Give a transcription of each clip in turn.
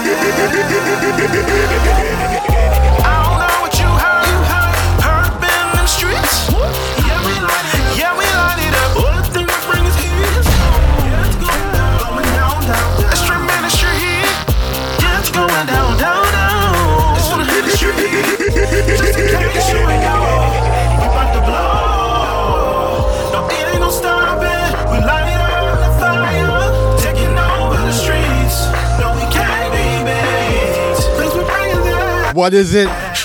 Yeah. What is it? What's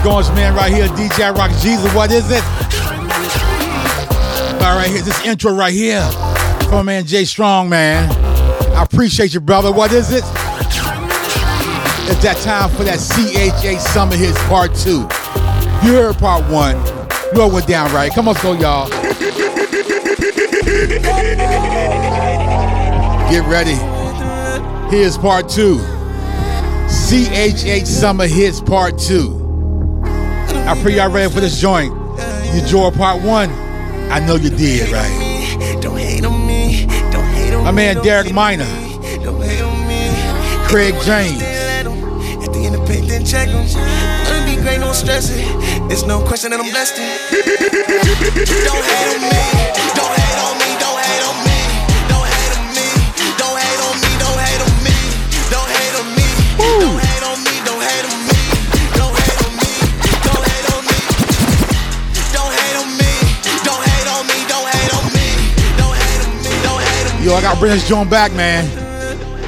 going on, man? Right here, DJ Rock Jesus. What is it? All right, here's this intro right here from man Jay Strong, man. I appreciate you, brother. What is it? It's that time for that CHH Summer Hits Part 2. You heard Part 1. You know what down right. Come on, go, y'all. Get ready. Here's part two. CHH Summer Hits Part Two. I pray y'all ready for this joint. You enjoyed part one? I know you did, right? Don't hate on me. Don't hate on My man Derek Minor. Don't hate on me. Craig James. At the end of pay, then check. Gonna be great, no stress it. It's no question that I'm blessed. Don't hate on me. Don't hate on me. I gotta bring this joint back, man.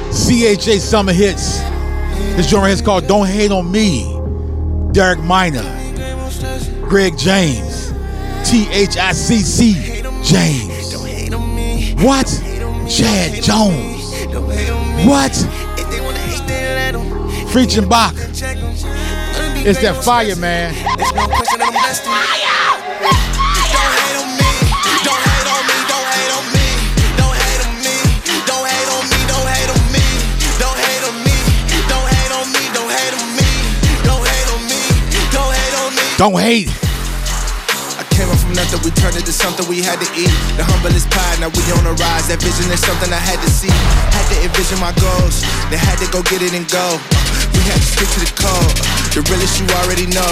CHH Summer Hits. This joint right here is called Don't Hate on Me. Derek Minor. Greg James. T-H-I-C-C James. What? Chad Jones. What? Preaching Bach. It's that fire, man. Don't hate. I came up from nothing, we turned it to something we had to eat. The humblest pie, now we on the rise. That vision is something I had to see. Had to envision my goals, then had to go get it and go. We had to stick to the code, the realest you already know.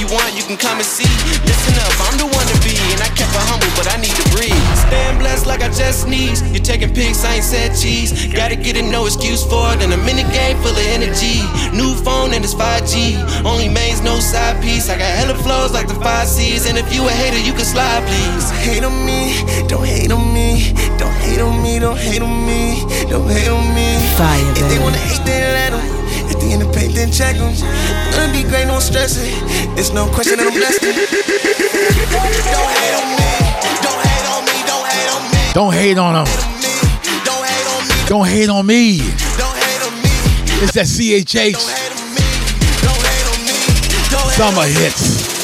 you want, you can come and see. Listen up, I'm the one to be. And I kept it humble, but I need to breathe. Stand blessed like I just sneeze. You're taking pics, I ain't said cheese. Gotta get it, no excuse for it. And a minute game full of energy. New phone and it's 5G. Only mains, no side piece. I got hella flows like the five C's. And if you a hater, you can slide, please. Hate on me, don't hate on me. Don't hate on me, don't hate on me. Don't hate on me. Fire, if they wanna hate, then let them. At the end of paint, then check them. Gonna be great, no stress it. It's no question that I'm blessed. don't hate on me. Don't hate on me. Don't hate on me. Don't hate on them. Don't hate on me. Don't hate on me. It's that CHH. Summer hits.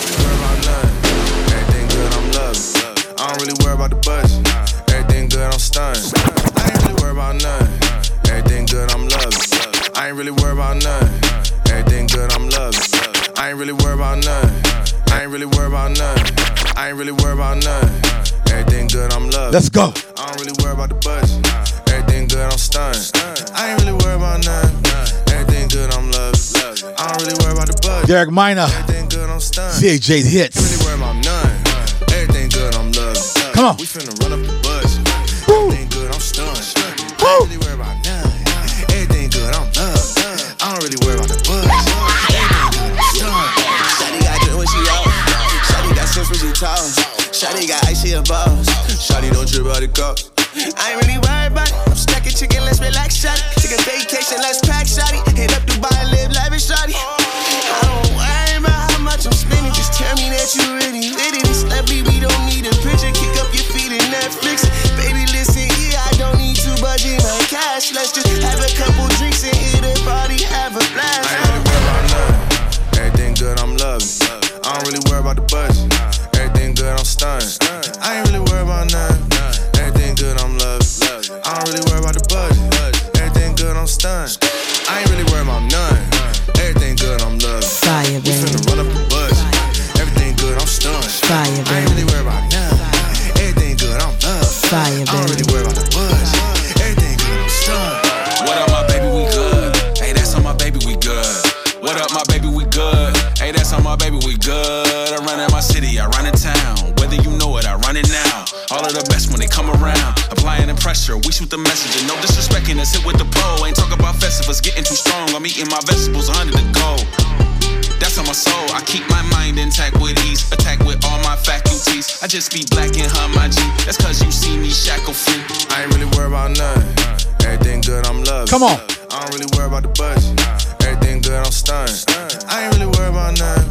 About nothing. I ain't really worried about nothing. Everything good, I'm loving. Let's go. I don't really worry about the budget. Everything good, I'm stunned. I ain't really worried about nothing. Everything good, I'm loving. I don't really worry about the budget. Derek Minor. Everything good, I'm stunned. CHJ hits. I ain't really worry about nothing. Everything good, I'm loving. Come on. We finna run up the budget. Everything good, I'm stunned. she a boss. Shotty don't trip out the cops. I ain't really worried about it. I'm stuck in chicken, let's relax, shot. Come on. I don't really worry about the budget. Everything good, I'm stunning. I ain't really worried about nothing.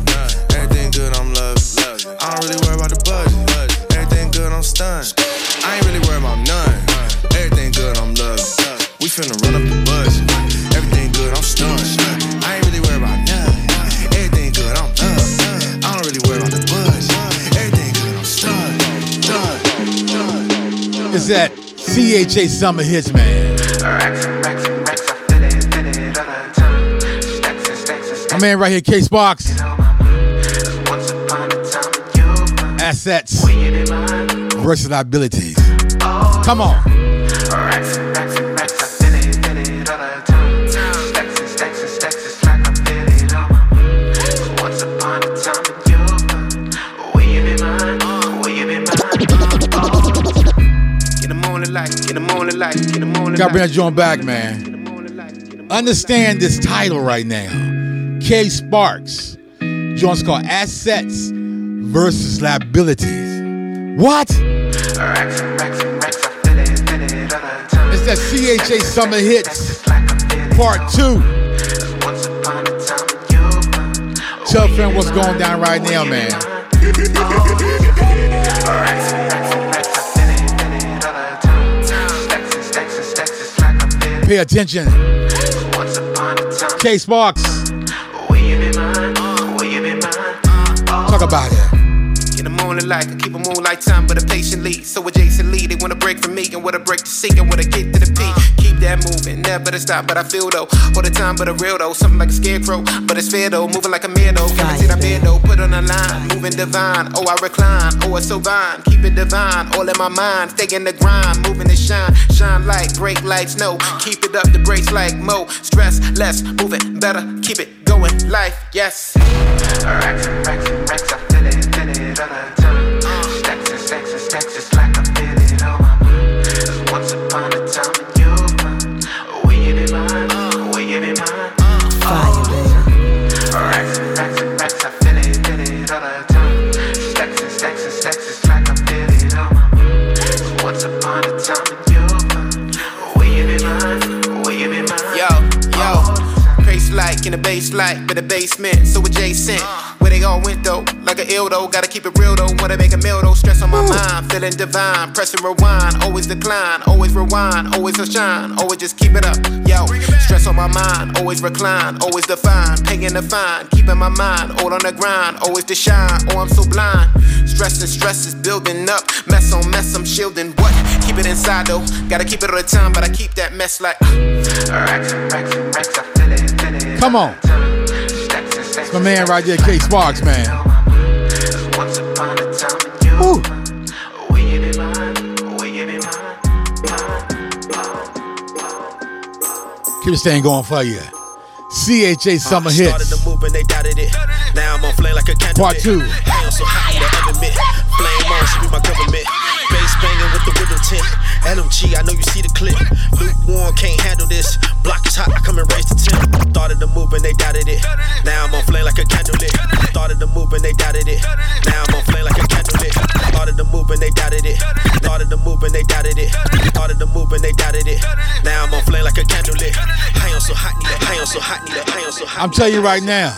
Everything good, I'm loving. I don't really worry about the budget. Everything good, I'm stunning. I ain't really worried about none. Everything good, I'm loving. We finna run up the budget. Everything good, I'm stunning. I ain't really worried about none. Everything good, I'm loving. I don't really worry about the budget. Everything good, I'm stunning. Done. It's that CHH Summer Hits, man. Man right here, K Sparks. Assets versus liabilities. Come on. Get the morning light, get the morning light, get the morning Gotta bring light. that joint back, man. Get the morning light, get the morning Understand this title right now. K Sparks. Joint's called Assets versus Liabilities. What? It's that CHH Summer Hits Part 2. Tell friend what's going down right now, man. Pay attention. K Sparks. Talk about it. In the morning light, I keep a moonlight time, but a patient lead. So adjacently, they wanna break from me and wanna break the seek and wanna get to the peak. Keep that moving, never to stop, but I feel though. All the time, but a real though. Something like a scarecrow, but it's fair though. Moving like a man though. Guaranteed I bear though. Put on a line, moving divine. Oh, I recline. Oh, it's so fine. Keep it divine, all in my mind. Stay in the grind, moving to shine. Shine like break lights, no. Keep it up, the brakes like Mo. Stress less, moving better. Keep it life, yes. The base like, but the basement so adjacent. Where they all went though, like a ill though. Gotta keep it real though, wanna make a meal though. Stress on my mind, feeling divine. Pressing rewind, always decline, always rewind, always a shine, always just keep it up. Yo, stress on my mind, always recline, always define, paying the fine, keeping my mind all on the grind, always to shine. Oh, I'm so blind. Stress and stress is building up, mess on mess, I'm shielding. What? Keep it inside though, gotta keep it all the time, but I keep that mess like. Uh, Come on. It's my man right there, K Sparks, man. Woo. Keep this thing going for you. CHH Summer Started Hits. the movement, they doubted it. Now I'm on flame like a candle. Part two. Hell so hot, the oven mitt. Flame on, should be my government. Bass banging with the window tint. LMG, I know you see doubted it. Now I'm on flame like a candle lit. Started the movement, they doubted it. Started the movement, they doubted it. Started move and they doubted it. Now I'm on flame like a candle. I am so hot, need I am so hot, need I am so hot. I'm telling you right now.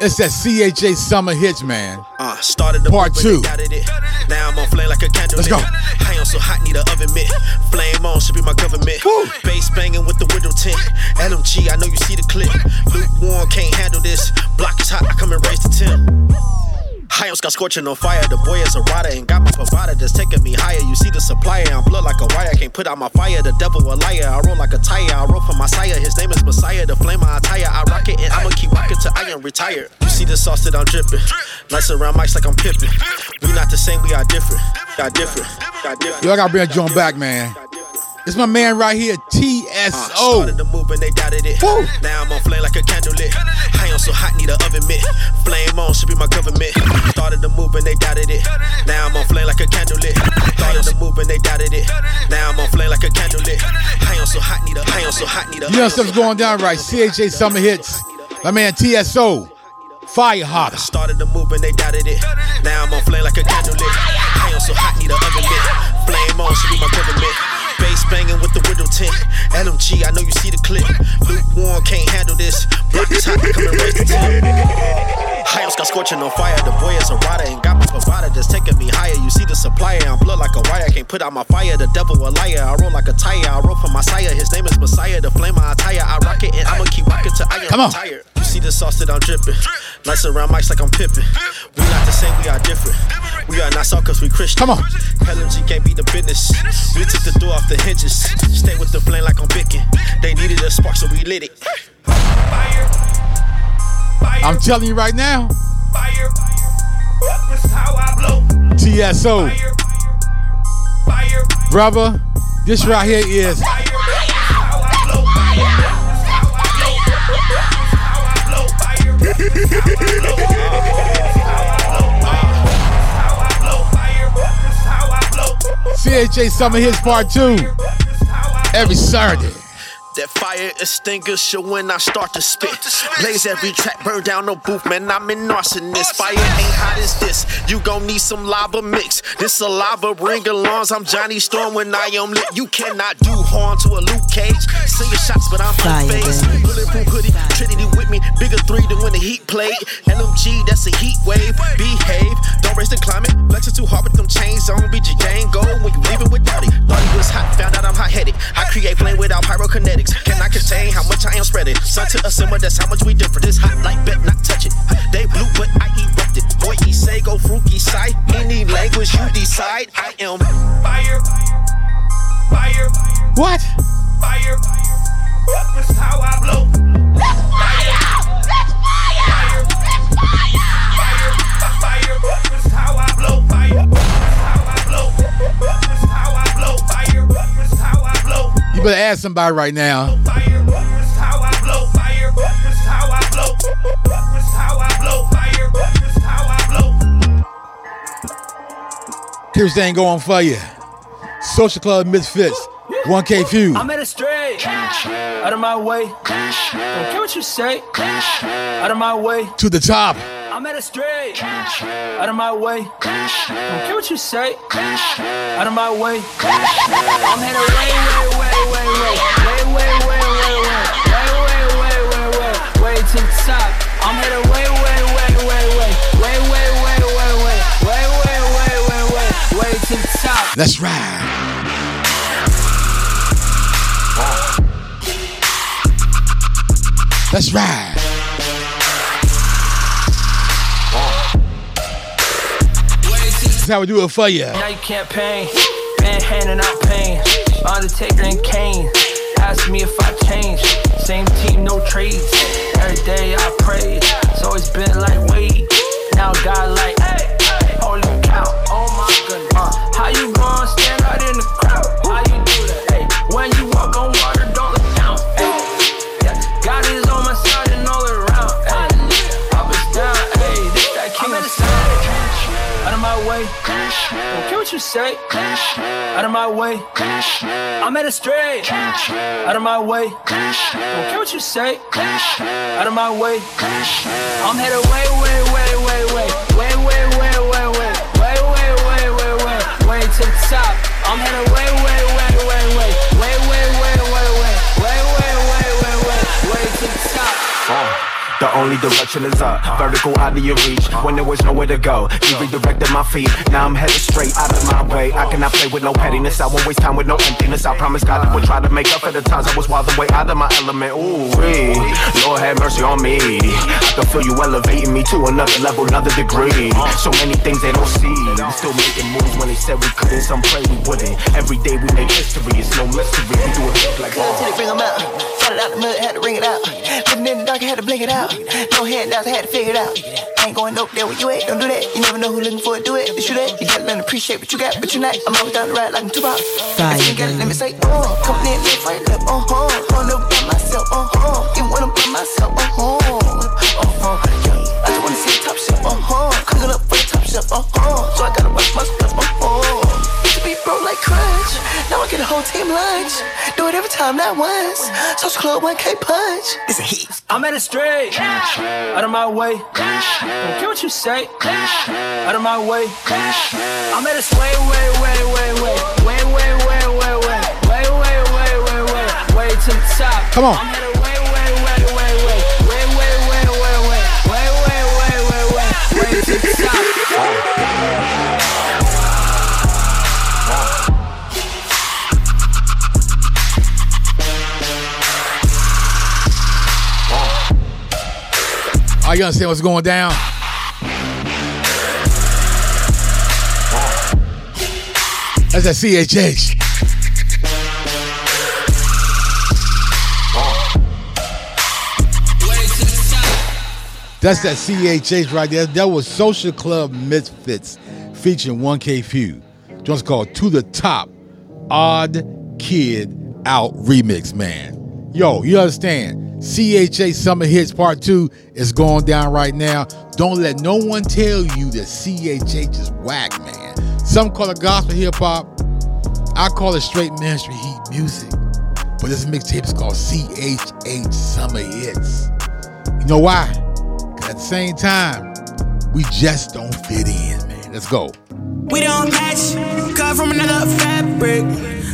It's that CHH Summer Hits, man. Uh, started the Part two. It. Now I'm on flame like a candle. Let's go. I am so hot, need an oven mitt. Flame on should be my government. Woo. Bass banging with the window tint. LMG, I know you see the clip. Lukewarm, can't handle this. Block is hot, I come and raise the temp. On got scorching on fire. The boy is a rider and got my provider that's taking me higher. You see the supplier, I'm blood like a wire. Can't put out my fire. The devil a liar. I roll like a tire. I roll for my sire. His name is Messiah. The flame I attire. I rock it and I'ma keep rocking till I am retired. You see the sauce that I'm dripping. Nice around mics like I'm pipping. We not the same, we are different. Got different. Got different. Yo, I gotta bring a joint back, man. It's my man right here, Uh, TSO. started to move and they doubted it. Woo. Now I'm on flame like a candle lit. I am so hot, need an oven mitt. Flame on should be my government. Started to move and they doubted it. Now I'm on flame like a candle lit. Started to move and they doubted it. Now I'm on flame like a candle lit. I am so hot, need a. I am so hot, need a. You know stuff's going down right. CHH Summer Hits. My man TSO. Fire hotter. Started to move and they doubted it. Now I'm on flame like a candle lit. I am so hot, need a oven mitt. Flame on should be my government. Bass banging with the window tint. LMG, I know you see the clip. Lukewarm, can't handle this. Block is hot, come and raise the temp. High got scorching on fire. The boy is a rider and got my provider that's taking me higher. You see the supplier, I'm blood like a wire. Can't put out my fire. The devil a liar. I roll like a tire. I roll for my sire. His name is Messiah. The flame I attire. I rock it and I'ma keep rocking till I am Come on. retired. You see the sauce that I'm dripping. Nice around mics like I'm pippin'. We not the same, we are different. We are not soft cause we Christian. Come on. LMG can't be the business. We took the door off the hinges. Stay with the flame like I'm picking. They needed a spark, so we lit it. I'm telling you right now, Fire. That's how I blow. TSO. Fire. Fire. Brother, this right here is CHH Summer Hits Part 2 every Saturday. That fire extinguisher when I start to spit. Blaze every track, burn down the booth, man. I'm an arsonist. Fire ain't hot as this. You gon' need some lava mix. This a lava ring alarms. I'm Johnny Storm when I am lit. You cannot do harm to a Luke Cage. See your shots, but I'm Fire, unfazed. baby. Bulletproof hoodie, Trinity with me. Bigger three than when the heat played. LMG, that's a heat wave. Behave, don't raise the climate. Flexing too hard with them chains on. BG gang go when you leave it without it. Thought he was hot, found out I'm hot headed. I create flame without pyrokinetics. Cannot contain how much I am spreading. Sun to a simmer, that's how much we different. This hot like bet, not touch it. They blue, but I. Boy, he say go side. Any language you decide, I am. Fire. Fire. What? Fire. That's how I blow. Fire. That's how I blow. Here's thing going for you. Social Club Misfits. 1K Phew. I'm at a straight. Out of my way. Don't care what you say. Out of my way. To the top. I'm at a straight. Out of my way. Don't care what you say. Out of my way. I'm headed way, way, way, way, way, way, way, way, way, way, way, way, way, way, way, way to the top. I'm headed way, way, way, way, way, way, way, way, way, way, way, way, way, way, way, way to the top. Let's ride. Let's ride. This is how we do it for you. Now you can't pain. Man handing out pain. Undertaker and Kane. Ask me if I change. Same team, no trades. Every day I pray. It's always been like wait. Now God like, hey, holy cow. Oh my goodness. Uh, how you you say. Out of my way. I'm at a straight. Out of my way. Don't care what you say. Out of my way. I'm headed way, way, way, way, way, way, way, way, way, way, way, way, way, way, way, way to the top. I'm headed way, way, way, way, The only direction is up, vertical out of your reach. When there was nowhere to go, you redirected my feet. Now I'm headed straight out of my way. I cannot play with no pettiness. I won't waste time with no emptiness. I promise God I will try to make up for the times I was wilding way out of my element. Ooh. Lord have mercy on me. I can feel you elevating me to another level, another degree. So many things they don't see. We still making moves when they said we couldn't. Some pray we wouldn't. Every day we make history. It's no mystery. We do it like Till they bring 'em out. It out the mud, had to bring it out. Living in the dark, had to blink it out. No handouts, I had to figure it out. I ain't going up there where you at, don't do that. You never know who looking for it, do it. It's you that. You gotta learn to appreciate what you got, but you're not. I'm always down the ride like I'm Tupac. If you got it, let me say, oh, coming in left, right, left, uh huh. On up by myself, uh huh. Even when I'm by myself, uh huh. Uh huh. Yeah. I just wanna see the top shelf, uh huh. Cooking up for the top shelf, uh huh. So I gotta watch my stuff, uh huh. Used to be broke like crunch. Now I get a whole team lunch. Do it every time, not once. Social club 1K punch. It's a hit. I'm at it straight, out of my way. Don't care what you say, out of my way. I'm at it way, way, way, way, way, way, way, way, way, way, way, way, way, way, way, way to the top. Come on. You understand what's going down? That's that CHH. That's that CHH right there. That was Social Club Misfits featuring 1K Phew. Joint's called To the Top Odd Kid Out Remix, man. Yo, you understand? CHH Summer Hits Part 2 is going down right now. Don't let no one tell you that CHH is whack, man. Some call it gospel hip hop. I call it straight ministry heat music. But this mixtape is called CHH Summer Hits. You know why? 'Cause at the same time, we just don't fit in, man. Let's go. We don't match, cut from another fabric.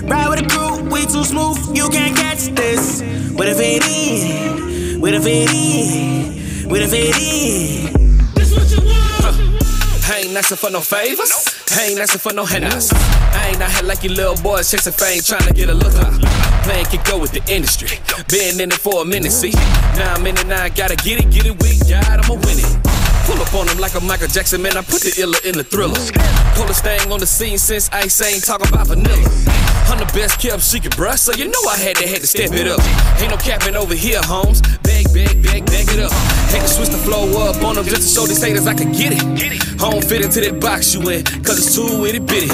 Ride with a crew, we too smooth, you can't catch this. With a fit in, with a fit in, with a fit in. This what you want. I ain't asking for no favors. I ain't asking for no handouts. I ain't out here like you little boys chasing fame, trying to get a look up. Playing can go with the industry. Been in it for a minute, see. Now I'm in it, now I gotta get it, get it weak, God, I'ma win it. Pull up on him like a Michael Jackson, man. I put the illa in the thriller. Coldest thing on the scene since Ice ain't talking about vanilla. I'm the best kept secret, bruh, so you know I had to had to step it up. Ain't no capping over here, Holmes. Beg, beg, beg, beg it up. Had to switch the flow up on them just to show these haters I can get it. Don't fit into that box you in, cause it's too itty bitty.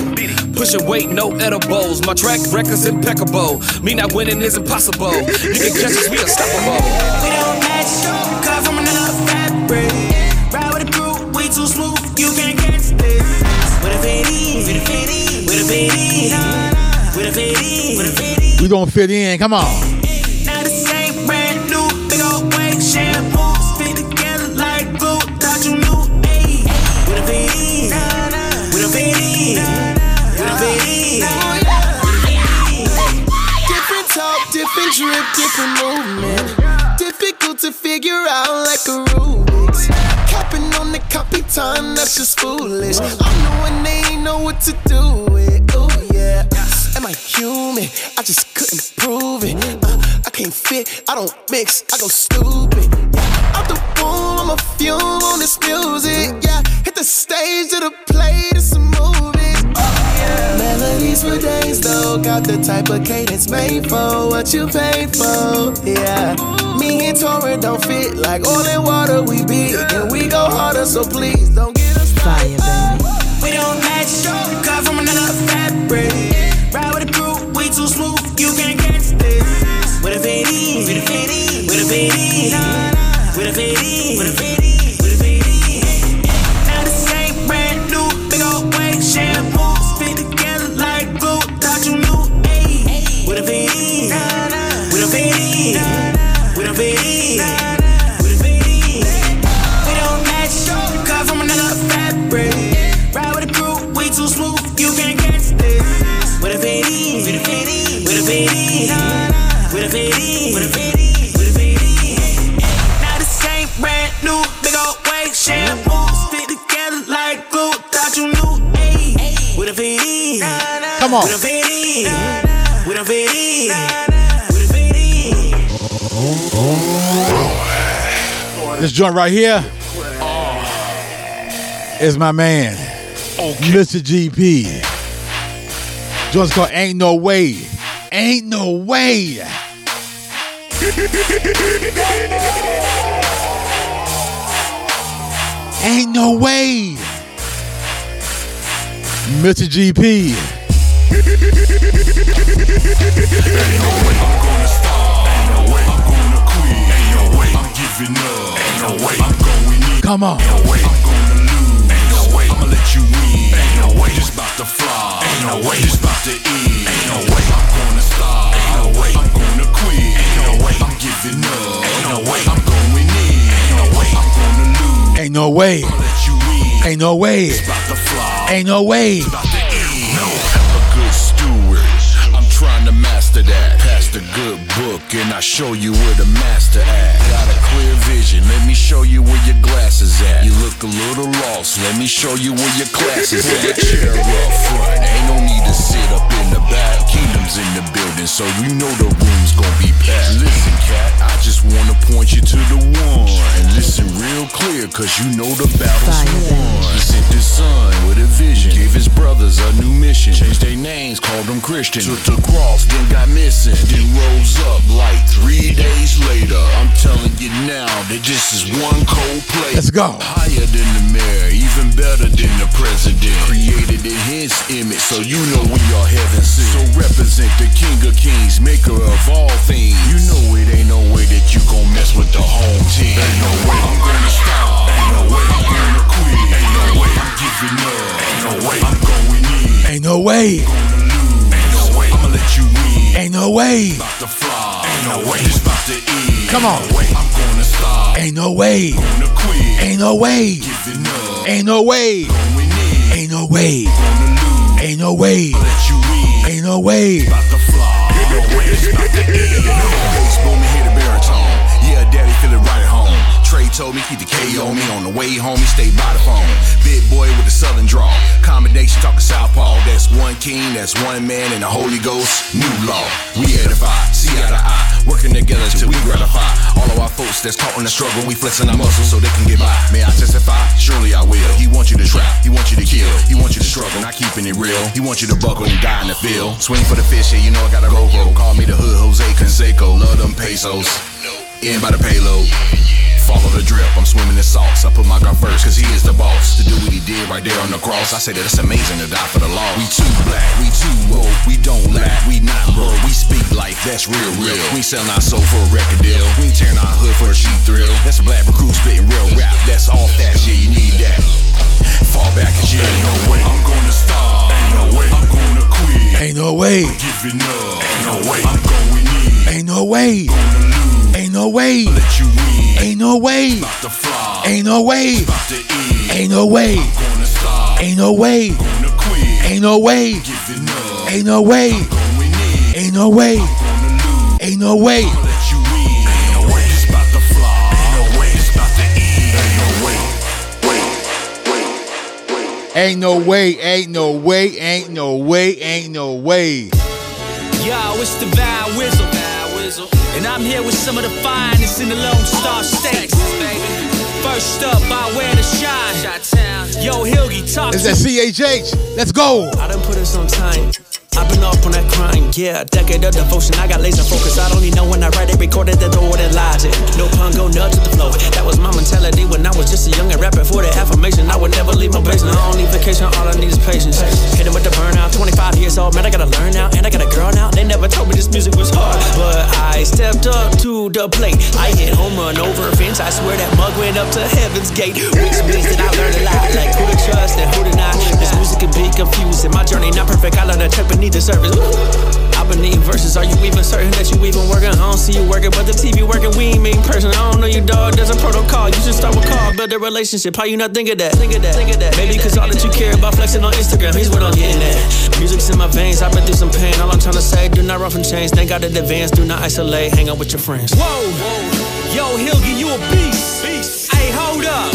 Pushing weight, no edibles. My track record's impeccable. Me not winning is impossible. You can catch us, we unstoppable. We don't match, cut from another fabric. We don't fit in. Come on. Time, that's just foolish. I'm knowing they ain't know what to do with. Oh yeah. Am I human? I just couldn't prove it. Uh, I can't fit, I don't mix, I go stupid. Yeah. Out the womb, I'm a fume on this music. Yeah, hit the stage to the play got the type of cadence made for what you paid for. Yeah, me and Tora don't fit like oil and water. We big and we go harder, so please don't get joint right here is my man, Mr. GP. Joint's called Ain't No Way. Ain't No Way. Ain't no way. Mr. GP. giving up. Ain't no way I'm going in. Come on. Ain't no way I'm gonna lose. Ain't no way I'ma let you win. Ain't no way it's about to fly. Ain't no way it's about to end. Ain't no way I'm gonna stop. Ain't no way I'm gonna quit. Ain't no way I'm giving up. Ain't no way I'm going in. Ain't no way I'm gonna lose. Ain't no way. I'ma let you win. Ain't no way. It's about to fly. Ain't no way. About to end. No, I'm a good steward. I'm trying to master that. Pass the good book and I show you where the master at. A little lost. Let me show you where your classes at. Put a chair up front. Ain't no need to sit up in the back. Kingdom's in the building, so you know the room's gonna be packed. Listen, cat, I just wanna point you to the one. And listen real clear, cause you know the battle's won. He sent his son with a vision. Gave his brothers a new mission. Changed their names, called them Christian. Took the cross, then got missing. Then rose up like three days later. I'm telling you now that this is one cold play. Let's go. Higher than the mayor, even better than the president. Created in his image, so you know we are heaven sent. So represent the king of kings, maker of all things. You know it ain't no way that you gon' mess with the home team. Ain't no way I'm gonna stop. Ain't no way I'm gonna quit. Ain't no way I'm giving up. Ain't no way I'm going in. Ain't no way. Gonna lose. Ain't no way I'ma let you win. Ain't no way. About to fly. Ain't no way it's about to end. Come on. Ain't no way I'm gonna stop. Ain't no way. Gonna quit. Ain't no way. Giving up. Ain't no way. Going in. Ain't no way. Gonna lose. Ain't no way. Let you win. Ain't no way. About to fly. Ain't no way it's about to end. Told me keep the K on me on the way home. He stay by the phone. Big boy with the southern draw. Combination talking southpaw. That's one king, that's one man, and the Holy Ghost. New law. We edify, see eye to eye. Working together till we gratify. All of our folks that's caught in the struggle, we flexing our muscles so they can get by. May I testify? Surely I will. He wants you to trap, he wants you to kill, he wants you to struggle, not keeping it real. He wants you to buckle and die in the field. Swing for the fish, yeah, you know I gotta go go. Call me the hood Jose Canseco, love them pesos. In by the payload. Follow the drip, I'm swimming in sauce. I put my God first, cause he is the boss. To do what he did right there on the cross, I say that it's amazing to die for the law. We too black, we too woke, we don't lack, we not broke. We speak like that's real, real. We selling our soul for a record deal. We tearing our hood for a cheap thrill. That's a black recruit spitting real rap. That's all that yeah, you need that. Fall back and jail. Ain't no way I'm gonna stop. Ain't no way I'm gonna quit. Ain't no way. I'm Giving up. Ain't no way I'm going in. Ain't no way. Gonna lose. Ain't no way. Let you win. Ain't no way. About to fly. Ain't no way. About to end. Ain't no way. Gonna stop. Ain't no way. Gonna quit. Ain't no way. Giving up. Ain't no way. Going in. Ain't no way. Gonna lose. Ain't no way. I'ma let you win. Ain't no way it's about to fly. Ain't no way it's about to end. Ain't no way. Ain't no way. Ain't no way. Ain't no way. Ain't no way. Yo, it's the Val Wizzle. And I'm here with some of the finest in the Lone Star oh, State. First up, I wear the shine. Yo, Hilgy, talk It's to that CHH. Let's go. I done put us on time. I've been off on that crime, yeah. Decade of devotion, I got laser focus. I don't even know when I write it, recorded that throw it logic. No pun, go nuts to the flow. That was my mentality when I was just a young and rapping for the affirmation. I would never leave my basement. I don't need vacation, all I need is patience. Hit with the burnout, 25 years old, man, I gotta learn now. And I got a girl now. They never told me this music was hard. But I stepped up to the plate. I hit home run over a fence. I swear that mug went up to heaven's gate. Which means that I learned a lot, like who to trust start with call, build a relationship. How you not think of that? Think of that. Think of that. Maybe cause all that you care about flexing on Instagram. Here's what I'm getting at. Music's in my veins. I've been through some pain. All I'm trying to say, do not run from change. Thank God in advance. Do not isolate. Hang out with your friends. Whoa, yo, Hilgy, you a beast. Beast. Hey, hold up.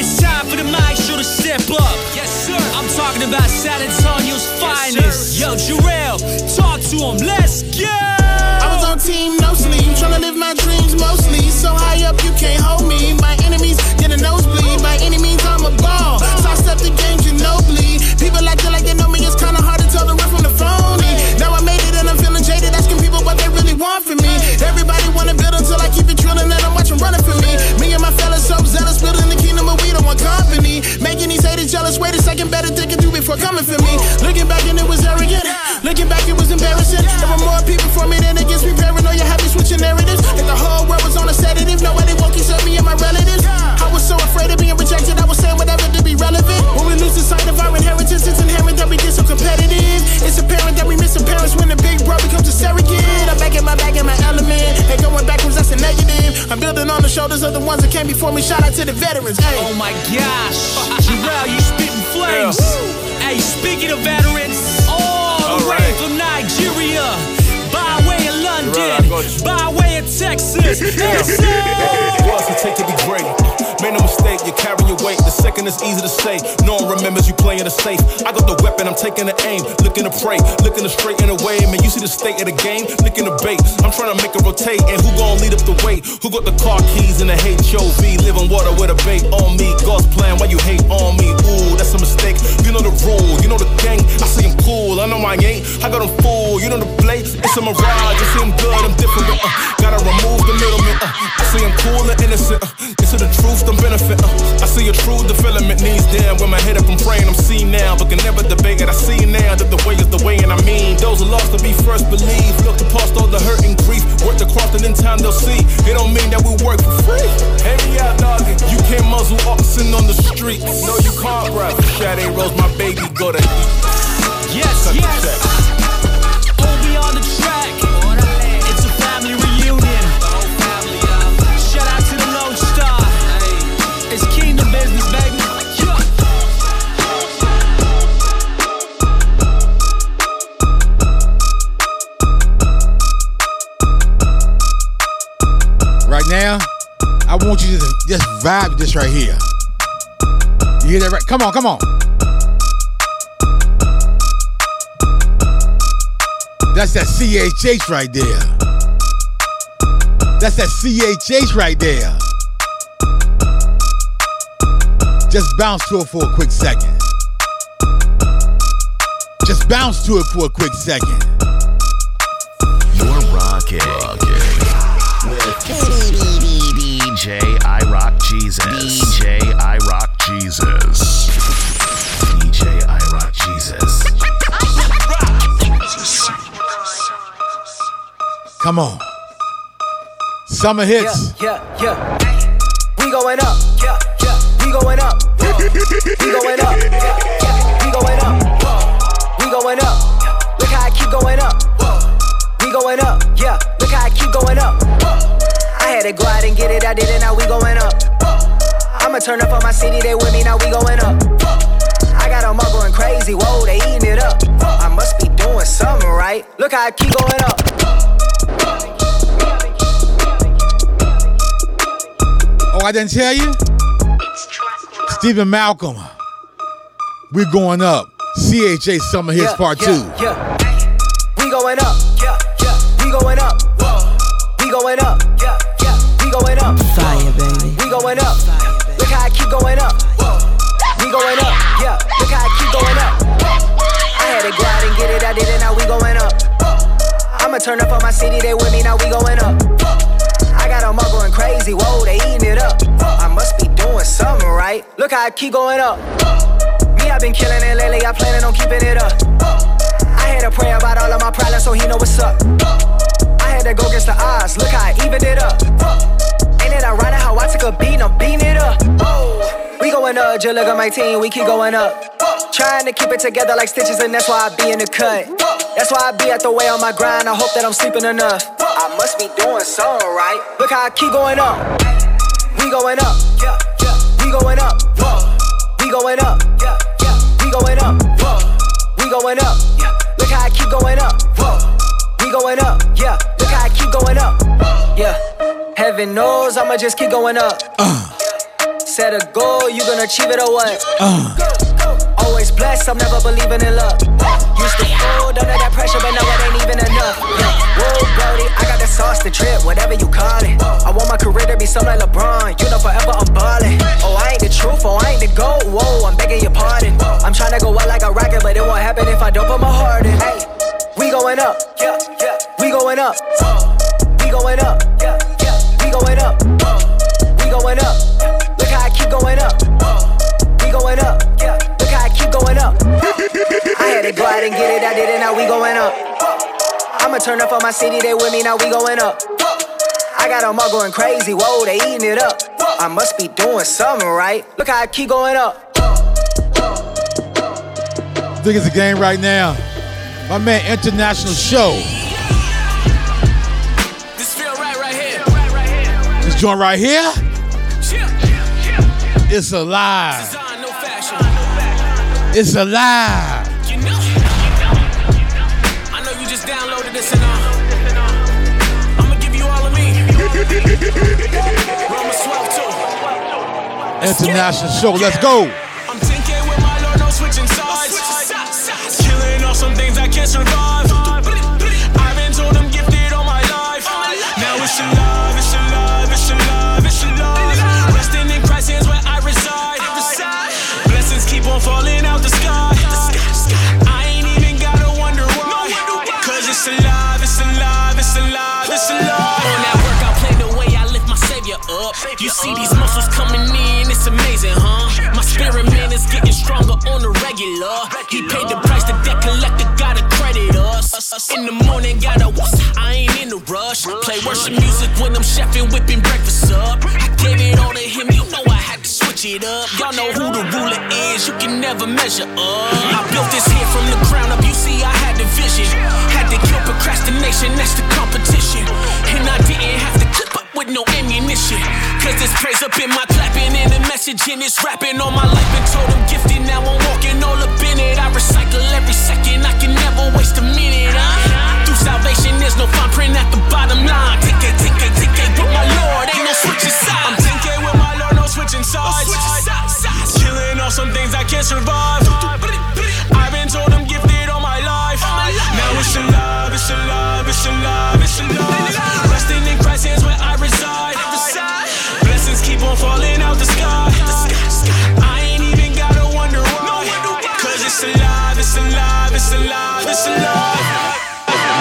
It's time for the mic maestro to step up. Yes, sir. I'm talking about San Antonio's finest. finest. Yo, Jarrell, talk to him. Let's go. Team no sleep, trying to live my dreams mostly. So high up, you can't hold me. My enemies get a nosebleed. By any means, I'm a ball. So I step the game ginobili. People acting like they know me, it's kinda hard to tell the real from the phony. Now I made it and I'm feeling jaded, asking people what they really want from me. Everybody wanna build until I keep it drilling and I'm watching running for me. Me and my fellas so zealous, building the kingdom of we don't want company. Making these haters jealous, wait a second, better think it through before coming for me. Looking back and it was arrogant. Looking back, it was embarrassing. There were more people for me than against me. Paranoia me switching narratives. If the whole world was on a sedative, nobody woke up me and my relatives. I was so afraid of being rejected, I was saying whatever to be relevant. When we lose the sight of our inheritance, it's inherent that we get so competitive. It's apparent that we miss some parents when the big bro becomes a surrogate. I'm back in my bag in my element. And going backwards, that's a negative. I'm building on the shoulders of the ones that came before me. Shout out to the veterans. Hey. Oh my gosh. Jarrell, you spitting flames. Yeah. Hey, speaking of veterans, all the way from Nigeria, by London, by way of Texas. Yes, What's it take to be great? Make no mistake, you're carrying your weight. The second is easy to say. No one remembers you playing it safe. I got the weapon, I'm taking the aim. Looking to pray, looking to straighten away. Man, you see the state of the game? looking the bait. I'm trying to make it rotate. And who gon' lead up the way? Who got the car keys and the HOV? Living water with a bait on me. God's plan, why you hate on me? Ooh, that's a mistake. You know the rule, you know the gang. I see him cool, I know I ain't. I got him full, you know the play. It's a mirage, see him good, I'm different. Uh, gotta remove the middleman. Uh, I see him cool and innocent. Uh, is the truth, the benefit. Uh, I see a true development needs damn. When my head up, I'm praying, I'm seen now. But can never debate it. I see now that the way is the way, and I mean, those are lost to be first believe. Look to past all the hurt and grief. Work the cross, and in time they'll see. It don't mean that we work for free. Hear me out, dog. You can't muzzle oxen on the street. No, you can't rap. Shade Rose, my baby, go to eat. Yes, Cut yes. Now, I want you to just vibe this right here. You hear that right? Come on, come on. That's that CHH right there. That's that CHH right there. Just bounce to it for a quick second. Just bounce to it for a quick second. You're rocking. rocking. With DJ I Rock Jesus. DJ I Rock Jesus. DJ I Rock Jesus. Come on. Summer hits. Yeah, yeah, yeah. We going up. Yeah, yeah. We going up. We going up. Yeah, yeah. We going up. We going up. Look how I keep going up. We going up. Yeah. Look how I keep going up. To go out and get it. I did it. Now we going up. I'ma turn up on my city. They with me. Now we going up. I got them all going crazy. Whoa, they eating it up. I must be doing something right. Look how I keep going up. Oh, I didn't tell you? Steven Malcolm. We're going up. CHH Summer Hits Yeah, Part yeah, 2. Yeah. We going up. Going up. Look how I keep going up. We going up. Yeah. Look how I keep going up. I had to go out and get it. I did it. Now we going up. I'ma turn up on my city. They with me. Now we going up. I got them all going crazy. Whoa, they eating it up. I must be doing something right. Look how I keep going up. Me, I've been killing it lately. I planning on keeping it up. I had to pray about all of my problems so he know what's up. I had to go against the odds. Look how I evened it up. Ain't it ironic how I took a beat and I'm beating it up? We going up, just look at my team, we keep going up. Trying to keep it together like stitches, and that's why I be in the cut. That's why I be at the way on my grind. I hope that I'm sleeping enough. I must be doing something right. Look how I keep going up. We going up. We going up. We going up. We going up. We going up. Look how I keep going up. We going up. Yeah. Look how I keep going up. Yeah. Heaven knows I'ma just keep going up. Set a goal, you gonna achieve it or what? Uh. Always blessed, I'm never believing in luck. Used to fold under that pressure, but now it ain't even enough. Yeah. Whoa, Brody, I got the sauce, the trip, whatever you call it. I want my career to be something like LeBron. You know, forever I'm ballin'. Oh, I ain't the truth, oh, I ain't the GOAT. Whoa, I'm begging your pardon. I'm trying to go out like a rocket, but it won't happen if I don't put my heart in. Hey, we going up, yeah, yeah. We going up, we going up. We going up, we going up. Look how I keep going up, we going up. Look how I keep going up. I had to go out and get it, I did it, now we going up. I'ma turn up on my city, they with me, now we going up. I got them all going crazy, whoa, they eating it up. I must be doing something right. Look how I keep going up. Think it's a game right now. My man, International Show. This feel right right here. This joint right here, it's alive. It's alive. You know. I know you just downloaded this and uh, I'ma give you all of me. Romans 12 too. International Show. Let's go. Can't survive. I've been told I'm gifted all my life. Now it's it's it's it's. Resting in where I reside. Blessings keep on falling out the sky. I ain't even gotta wonder it's alive, it's alive, it's alive, it's alive. On that workout plan, the way I lift my savior up. You see these muscles coming in, it's amazing, huh? My spirit man is getting stronger on the regular. He paid the In the morning, gotta wuss, I ain't in a rush. Play worship music when I'm chefing, whipping breakfast up. I gave it all to him, you know I had to switch it up. Y'all know who the ruler is, you can never measure up. I built this here from the ground up, you see, I had the vision. Had to kill procrastination, that's the competition. And I didn't have to clip up with no ammunition. Cause this praise up in my clapping and the message in this rapping all my life. Been told I'm gifted, now I'm walking all up in it. I recycle every second, I can never waste a minute. Huh? Through salvation, there's no fine print at the bottom line. 10K, 10K, 10K with my Lord, ain't no switching sides. I'm 10K with my Lord, no switching sides. Killing off some things I can't survive. I've been told I'm gifted all my life. Now it's your love, it's your love, it's your love, it's your love. Resting in Christ's hands where I reside. Blessings keep on falling out the sky. I ain't even gotta wonder why. Cause it's alive, it's alive, it's alive, it's alive.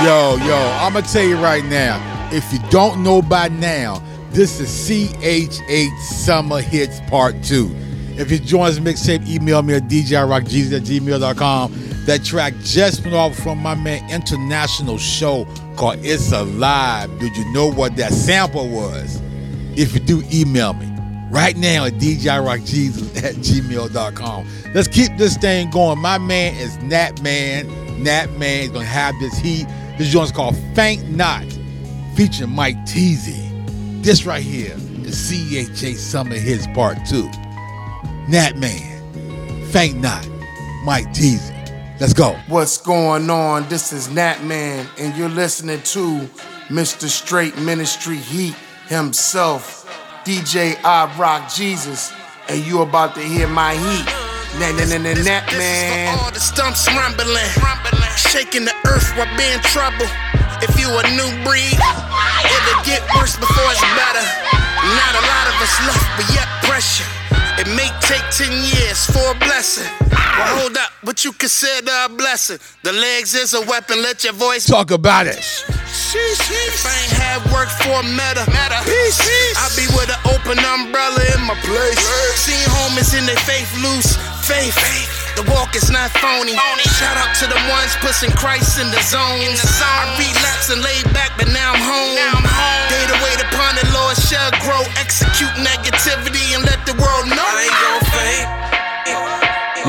Yo, yo, I'm gonna tell you right now. If you don't know by now, this is CHH Summer Hits Part 2. If you join this mixtape, email me at djrockjeezy at gmail.com. That track just went off from my man International Show called It's Alive. Did you know what that sample was? If you do, email me right now at djrockjeezy at gmail.com. Let's keep this thing going. My man is Nat Man. Nat Man is gonna have this heat. This joint's called Faint Not, featuring Mike Teasy. This right here is CHH Summer Hits Part 2. Nat Man, Faint Not, Mike Teasy. Let's go. What's going on? This is Nat Man, and you're listening to Mr. Straight Ministry Heat himself, DJ I Rock Jesus, and you about to hear my heat. Nat, nat, nat, nat, Nat Man. All the stumps rumbling, shaking the earth while being trouble. If you a new breed, it'll get worse before it's better. Not a lot of us left, but yet pressure. It may take 10 years for a blessing. Well, hold up, what you consider a blessing? The legs is a weapon, let your voice Talk about it. If I ain't had work for a meta, I be with an open umbrella in my place. Seen homies in their faith loose, faith. The walk is not phony. Shout out to the ones pushing Christ in the zone. I relapse and laid back, but now I'm home. Day to wait upon the Lord shall grow. Execute negativity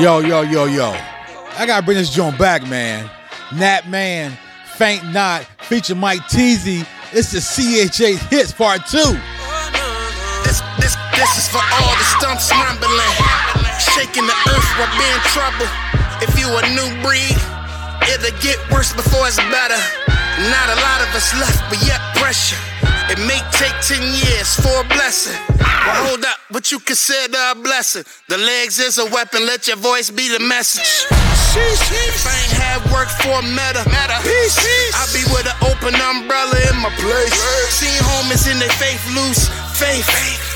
Yo, yo, yo, yo. I gotta bring this joint back, man. Nat Man, Faint Not, feature Mike Teasy. It's the CHH Hits Part 2. This, this, this is for all the stumps rumbling, shaking the earth while being trouble. If you a new breed, it'll get worse before it's better. Not a lot of us left, but yet pressure. It may take 10 years for a blessing. Well, hold up, what you consider a blessing? The legs is a weapon, let your voice be the message. If I ain't had work for a meta, meta. I be with an open umbrella in my place. Seen homies in their faith loose, faith.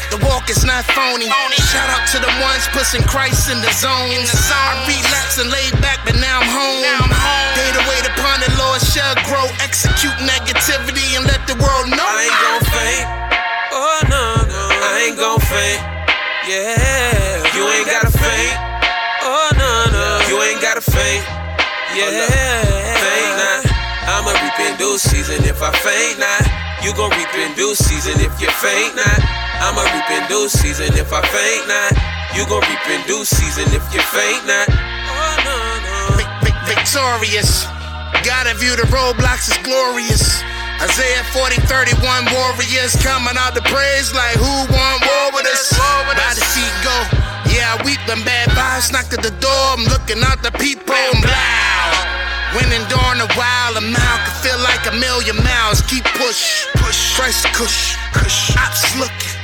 The walk is not phony. Shout out to the ones pushing Christ in the zone. I relapsed and laid back, but now I'm home. Day to upon Lord shall grow. Execute negativity and let the world know. I ain't gon' faint. Oh no, no, I ain't gon' faint. Yeah, you ain't gotta faint. Oh no, no, you ain't gotta faint. Oh, yeah, faint not. I'ma reap in due season if I faint not. You gon' reap in due season if you faint not. I'ma reap in due season if I faint not. You gon' reap in due season if you faint not. Oh no, no. Vic- Gotta view the roadblocks as glorious. Isaiah 40, 31 warriors coming out to praise like who want war with us? By the seat go. Yeah, I weep them bad vibes knocked at the door. I'm looking out the people and blow. Winning during a while, a mile can feel like a million miles. Keep push, push, Christ kush, kush. Ops looking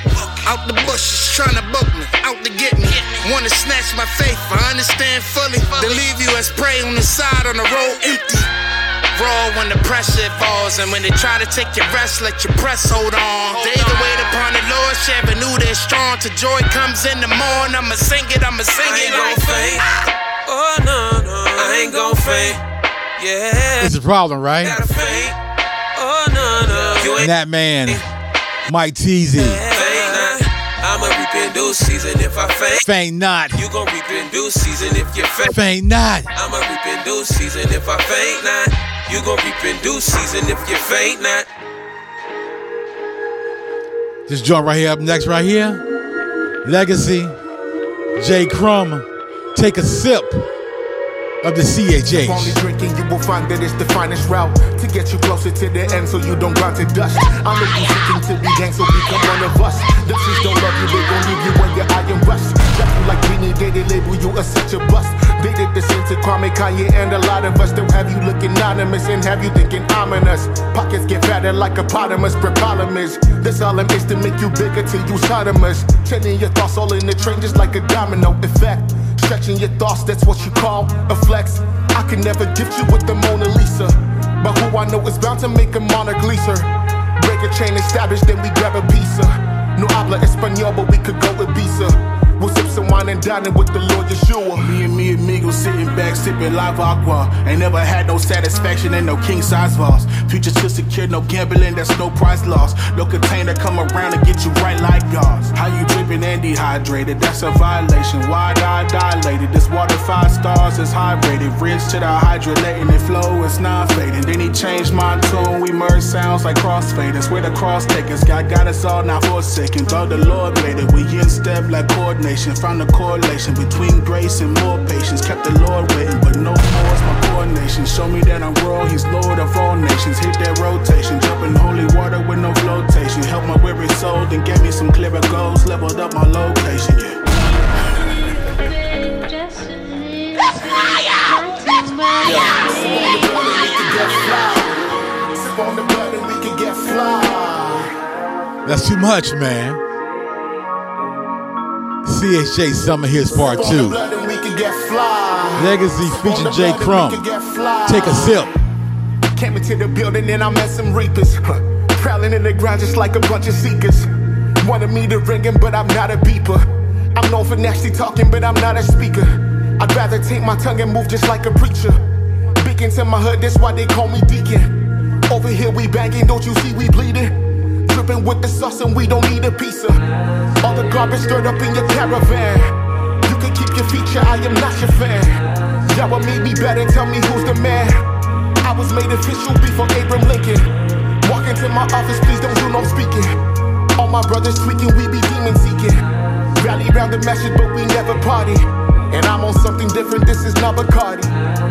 out the bushes, trying to book me, out to get me. Wanna snatch my faith, I understand fully. Then leave you as prey on the side on the road empty. Raw when the pressure falls, and when they try to take your rest, let your press hold on. They the wait upon the Lord, share new they're strong. To joy comes in the morning, I'ma sing it, I'ma sing I it. ain't gon' faint. Oh no, no, I ain't gon' faint. Yeah, It's a problem, right? faint. Oh no, no, And that man, Mike Teasy, faint not. In due season if I faint. faint not, You gon' reap in due season if you faint. faint not. I'ma reap in due season if I faint not. You gon' reap in due season if you faint not. This joint right here up next, right here. Legacy, J. Crumb, take a sip of the If only drinking, you will find that it's the finest route to get you closer to the end so you don't grind to dust. I know you seeking to be gang, so become one of us. The streets don't love you, they gon' leave you when your iron rust. Drop like Beanie, they, they label you as such a bust. They did the same to Kwame Kanye and a lot of us. Don't have you looking anonymous and have you thinking ominous. Pockets get fatter like a potamus, prepolymus. This all is to make you bigger till you sodomous. Chaining your thoughts all in the train just like a domino effect. Stretching your thoughts, that's what you call a flex. I can never gift you with the Mona Lisa. But who I know is bound to make a Mona Lisa. Break a chain established, then we grab a pizza. No habla Espanol, but we could go Ibiza. We'll sip some wine and dine in with the Lord Yeshua. Me and me amigos sitting back, sipping live aqua. Ain't never had no satisfaction and no king size vaults. Future too secure, no gambling, that's no price loss. No container come around and get you right like God's. How you dripping and dehydrated? That's a violation. Wide eye dilated. This water five stars is high rated. To the hydra, letting it flow, it's non fading. Then he changed my tune, we merge sounds like crossfaders. Where the cross takers God got us all now for a second. Though the Lord made it, we in step like coordination. Found the correlation between grace and more patience. Kept the Lord waiting, but no more is my coronation. Show me that I'm royal, he's Lord of all nations. Hit that rotation, jump in holy water with no flotation. Help my weary soul, then gave me some clearer goals. Leveled up my location, yeah. Sip on the blood and we can get fly. That's too much, man. CHH Summer Hits Part 2. Blood and we can get fly. Legacy featuring J. Crumb. Take a sip. Came into the building and I met some reapers. Huh. Prowling in the ground just like a bunch of seekers. Wanted me to ring him, but I'm not a beeper. I'm known for nasty talking, but I'm not a speaker. I'd rather take my tongue and move just like a preacher. Big into my hood, that's why they call me deacon. Over here we banging, don't you see we bleeding? Dripping with the sauce and we don't need a pizza. All the garbage stirred up in your caravan. You can keep your feature, I am not your fan. Y'all made me better, tell me who's the man. I was made official before Abraham Lincoln. Walk into my office, please don't do no speaking. All my brothers tweaking, we be demon seeking. Rally round the message, but we never party. And I'm on something different, this is not Bacardi.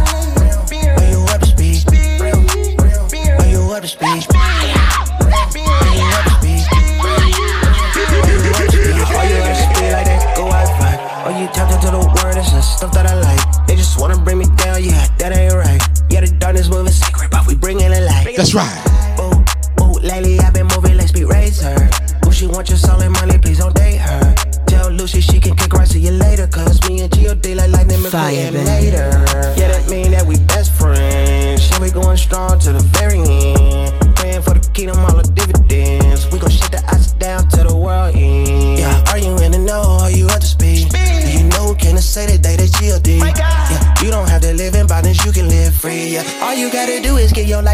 up to speed? Are you up to speed? Are you up to speed like that? Go Wi-Fi. You tapped into the word? It's the stuff that I like. They just wanna bring me down, yeah, that ain't right. Yeah, the darkness moving secret, but we bringing it light. That's right.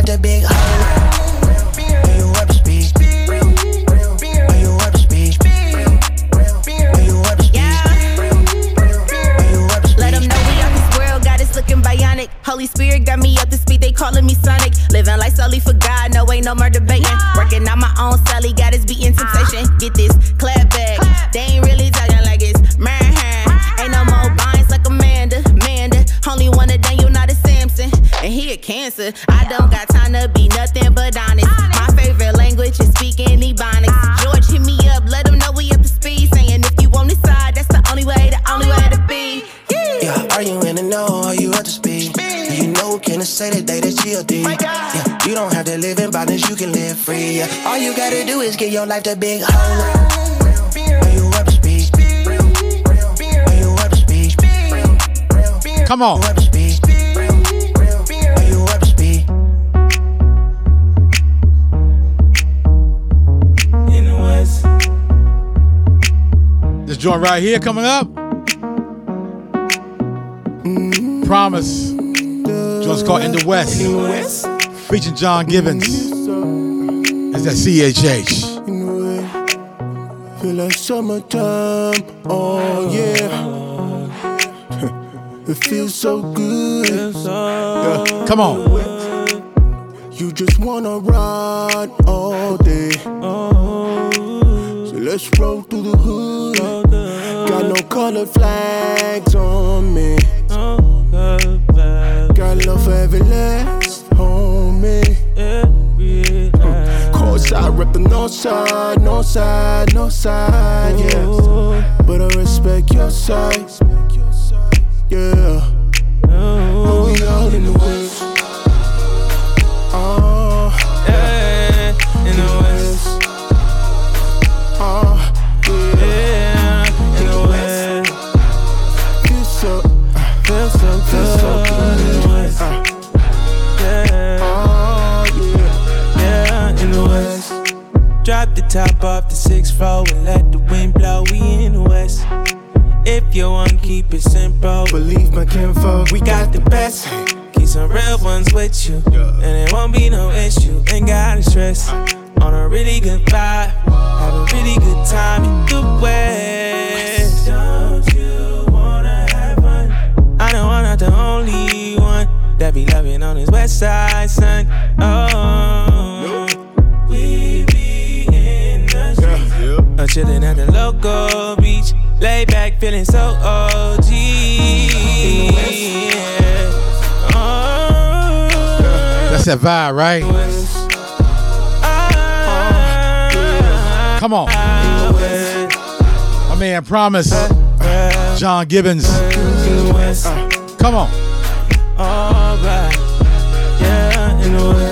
Is give your life the big hole. Are you up to speed? Are you up to speed? Are you up to speed? Let them know we this world, God is looking bionic. Holy Spirit got me up to speed, they calling me Sonic. Living life solely for God, no ain't no more debating. Working on my own Sally, got his beating gotta do is give your life the big hole. Are you up to speed? Are you up to speed? Come on. Are you up? In the West. This joint right here coming up. Promise. Joint's called In the West. Featuring John Gibbons. It's that CHH. Summertime, oh yeah. It feels so good. Yeah. Come on. You just wanna ride all day. So let's roll through the hood. Got no color flags on me. Got love for every last rep the north side, north side, north side, yeah. But I respect your side, yeah. Top off the sixth floor and let the wind blow. We in the West. If you want, keep it simple. Believe my kinfolk, We got the best. Keep some real ones with you, and it won't be no issue. Ain't gotta stress. On a really good vibe, have a really good time in the West. Don't you wanna have fun? I know I'm not the only one that be loving on his west side, son. Oh, streets, uh, chilling at the local beach, lay back, feeling so OG. Yeah. Oh, That's that vibe, right? Come on. My man Promise. John Gibbons. Come on. Alright, yeah, in the West.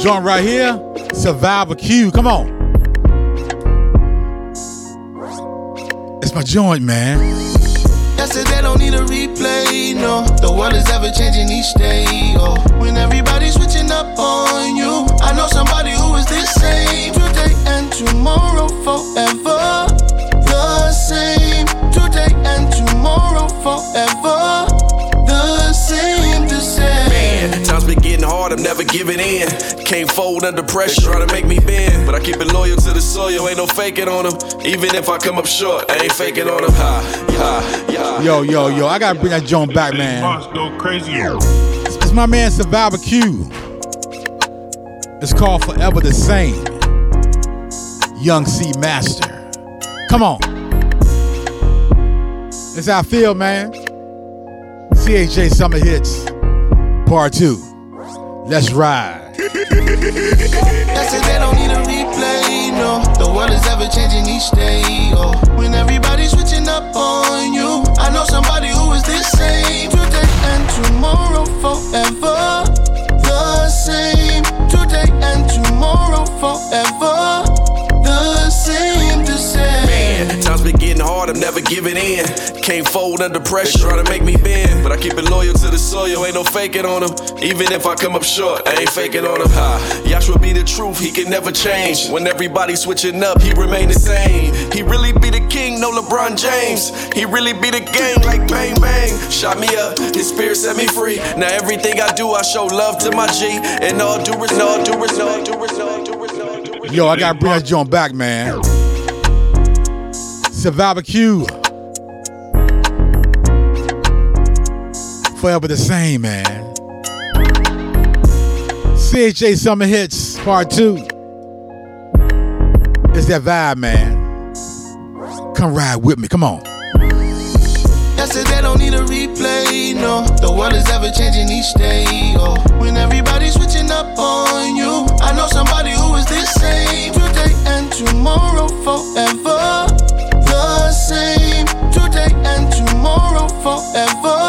Joint right here. Survivor Q. Come on. It's my joint, man. Don't need a replay, no. The world is ever changing each day, oh. When everybody's switching up on you, I know somebody who is the same today and tomorrow forever. The same never giving in. Can't fold under pressure, try to make me bend. But I keep it loyal to the soil, ain't no faking on them. Even if I come up short, I ain't faking on them. Ha, ha, ha. Yo, yo, yo, I gotta bring that joint back, man. Go crazy. It's my man Survivor Q. It's called Forever the Same. Young C Master. Come on. That's how I feel, man. CHH Summer Hits, Part 2. Let's ride. That's it, they don't need a replay, no. The world is ever changing each day, oh. When everybody's switching up on you, I know somebody who is the same today and tomorrow forever. The same today and tomorrow forever. Getting hard, I'm never giving in. Can't fold under pressure, try to make me bend. But I keep it loyal to the soil, ain't no faking on them. Even if I come up short, I ain't faking on them. Ha, Yahshua be the truth, he can never change. When everybody's switching up, he remain the same. He really be the king, no LeBron James. He really be the gang like bang bang. Shot me up, his spirit set me free. Now everything I do, I show love to my G. And all do respect, all do respect, all do respect, all do respect. Yo, I bring that joint back, man. Survivor Q. Forever the same, man. CHH Summer Hits Part 2. It's that vibe, man. Come ride with me. Come on. Don't need a replay, no. The world is ever changing each day, oh. When everybody's switching up on you, I know somebody who is the same today and tomorrow forever. Same today and tomorrow forever.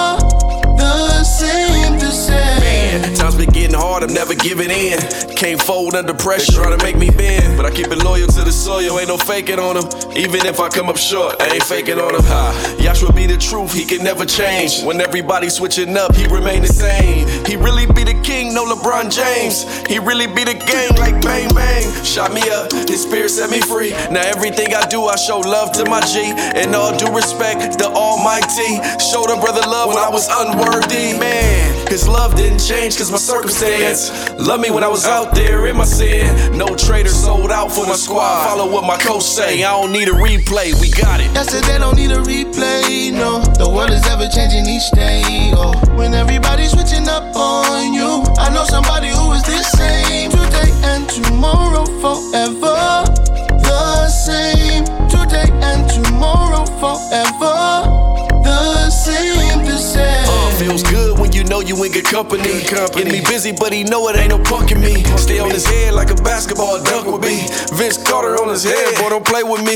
Hard, I'm never giving in. Can't fold under pressure, try to make me bend. But I keep it loyal to the soil, ain't no faking on them. Even if I come up short, I ain't faking on. Ha, Yahshua be the truth, he can never change. When everybody switching up, he remain the same. He really be the king, no LeBron James. He really be the game, like bang bang. Shot me up, his spirit set me free. Now everything I do, I show love to my G. And all due respect, the Almighty. Showed a brother love when I was unworthy. Man, his love didn't change cause my circumstance. Love me when I was out there in my sin. No traitor sold out for my squad. Follow what my coach say. I don't need a replay, we got it. They don't need a replay, no. The world is ever changing each day, oh. When everybody's switching up on you, I know somebody who is the same know you in good company. Get me busy, but he know it ain't no punkin' me. Stay on his head like a basketball dunk would be. Vince Carter on his head, boy, don't play with me.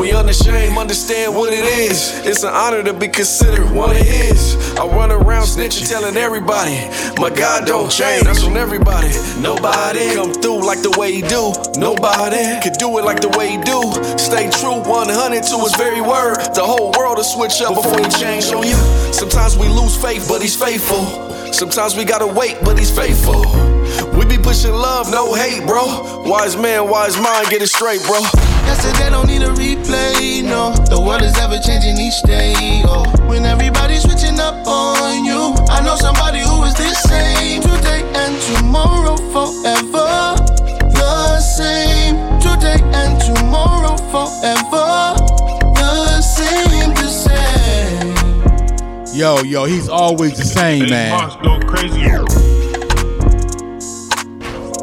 We unashamed, understand what it is. It's an honor to be considered one of his. I run around snitching, telling everybody, my God don't change. That's on everybody. Nobody come through like the way he do. Nobody could do it like the way he do. Stay true, 100 to his very word. The whole world will switch up before he change on you. Sometimes we lose faith, but he's faithful. Sometimes we gotta wait, but he's faithful. We be pushing love, no hate, bro. Wise man, wise mind, get it straight, bro. They don't need a replay, no. The world is ever changing each day, oh. When everybody's switching up on you, I know somebody who is the same today and tomorrow forever. The same today and tomorrow forever. Yo, yo, he's always the same, man.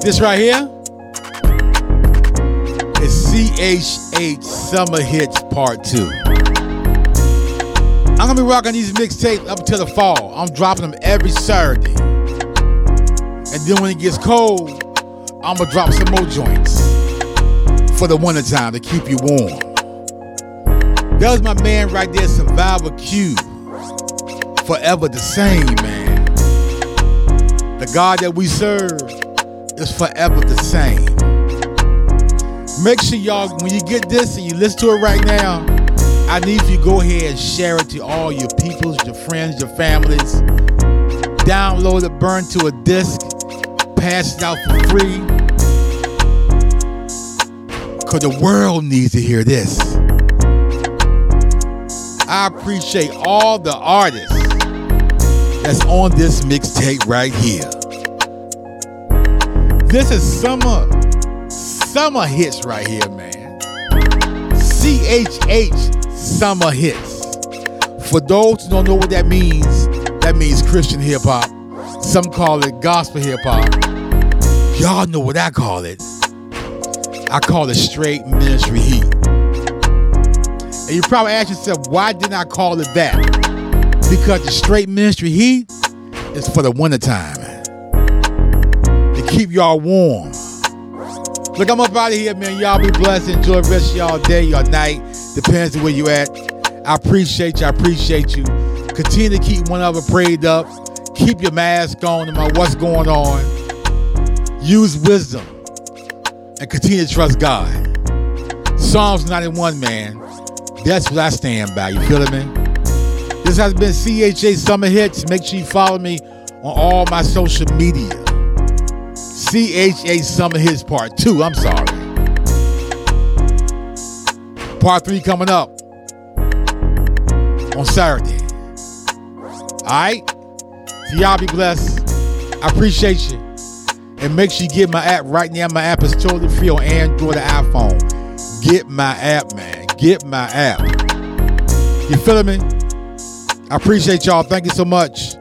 This right here is CHH Summer Hits Part 2. I'm gonna be rocking these mixtapes up until the fall. I'm dropping them every Saturday. And then when it gets cold, I'm gonna drop some more joints for the wintertime to keep you warm. That was my man right there, Survivor Q. Forever the same, man. The God that we serve is forever the same. Make sure y'all, when you get this and you listen to it right now, I need you to go ahead and share it to all your peoples, your friends, your families. Download it, burn to a disc, pass it out for free. Because the world needs to hear this. I appreciate all the artists that's on this mixtape right here. This is summer, summer hits right here, man. CHH summer hits. For those who don't know what that means, that means Christian hip hop. Some call it gospel hip hop. Y'all know what I call it. I call it straight ministry heat. And you probably ask yourself, why didn't I call it that? Because the straight ministry heat is for the wintertime. To keep y'all warm. Look, I'm up out of here, man. Y'all be blessed. Enjoy the rest of y'all day, your night. Depends on where you at. I appreciate you. I appreciate you. Continue to keep one another prayed up. Keep your mask on no matter what's going on. Use wisdom and continue to trust God. Psalms 91, man. That's what I stand by. You feel me? This has been CHH Summer Hits. Make sure you follow me on all my social media. CHH Summer Hits Part 2. I'm sorry. Part 3 coming up on Saturday. Alright? So y'all be blessed. I appreciate you. And make sure you get my app right now. My app is totally free on Android and iPhone. Get my app, man. Get my app. You feeling me? I appreciate y'all. Thank you so much.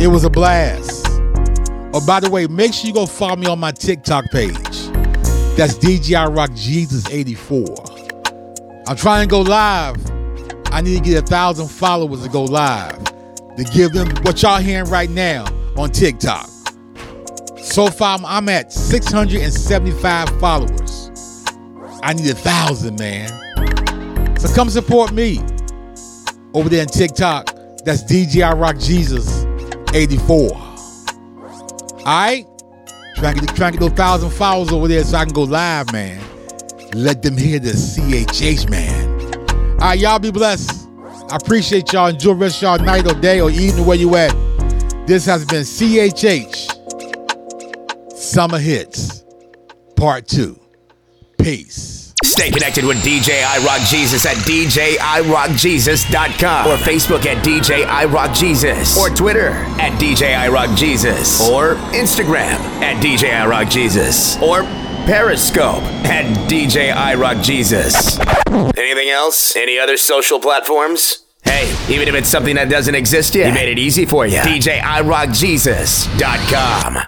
It was a blast. Oh, by the way, make sure you go follow me on my TikTok page. That's DJI Rock Jesus 84. I'm trying to go live. I need to get a thousand followers to go live to give them what y'all hearing right now on TikTok. So far, I'm at 675 followers. I need a thousand, man. So come support me over there in TikTok. That's DJI Rock Jesus 84. Alright? Trying to, get, to get those thousand followers over there so I can go live, man. Let them hear the CHH, man. Alright, y'all be blessed. I appreciate y'all. Enjoy the rest of y'all night or day or evening where you at. This has been CHH Summer Hits Part 2. Peace. Stay connected with DJ I Rock Jesus at DJIRockJesus.com or Facebook at DJ I Rock Jesus or Twitter at DJ I Rock Jesus or Instagram at DJ I Rock Jesus or Periscope at DJ I Rock Jesus. Anything else? Any other social platforms? Hey, even if it's something that doesn't exist yet, he made it easy for you. DJIRockJesus.com.